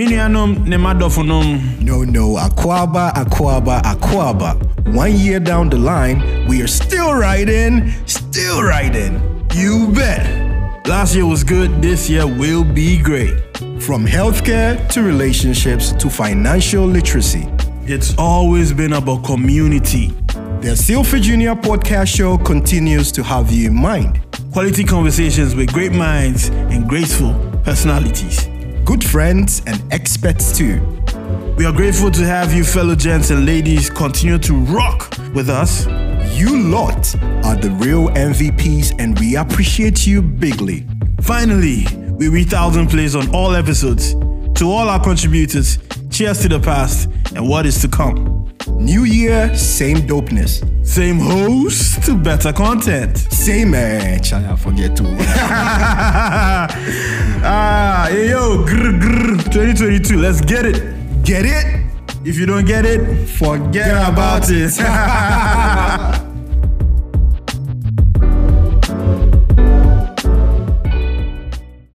Me nuanom ne m'adɔfonom. No, no, Akwaaba, Akwaaba, Akwaaba. One year down the line, we are still riding, still riding. You bet. Last year was good, this year will be great. From healthcare to relationships to financial literacy. It's always been about community. The Essilfie Junior podcast show continues to have you in mind. Quality conversations with great minds and graceful personalities. Friends and experts too. We are grateful to have you, fellow gents and ladies, continue to rock with us. You lot are the real MVPs and we appreciate you bigly. Finally, we reach 1,000 plays on all episodes. To all our contributors, cheers to the past and what is to come. New year, same dopeness. Same host to better content. Same eh, I forget to. hey, yo, grr, grr, 2022, let's get it. Get it? If you don't get it, Forget get about it.